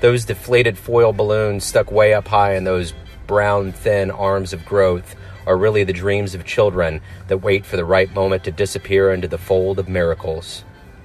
Those deflated foil balloons stuck way up high in those brown, thin arms of growth are really the dreams of children that wait for the right moment to disappear into the fold of miracles.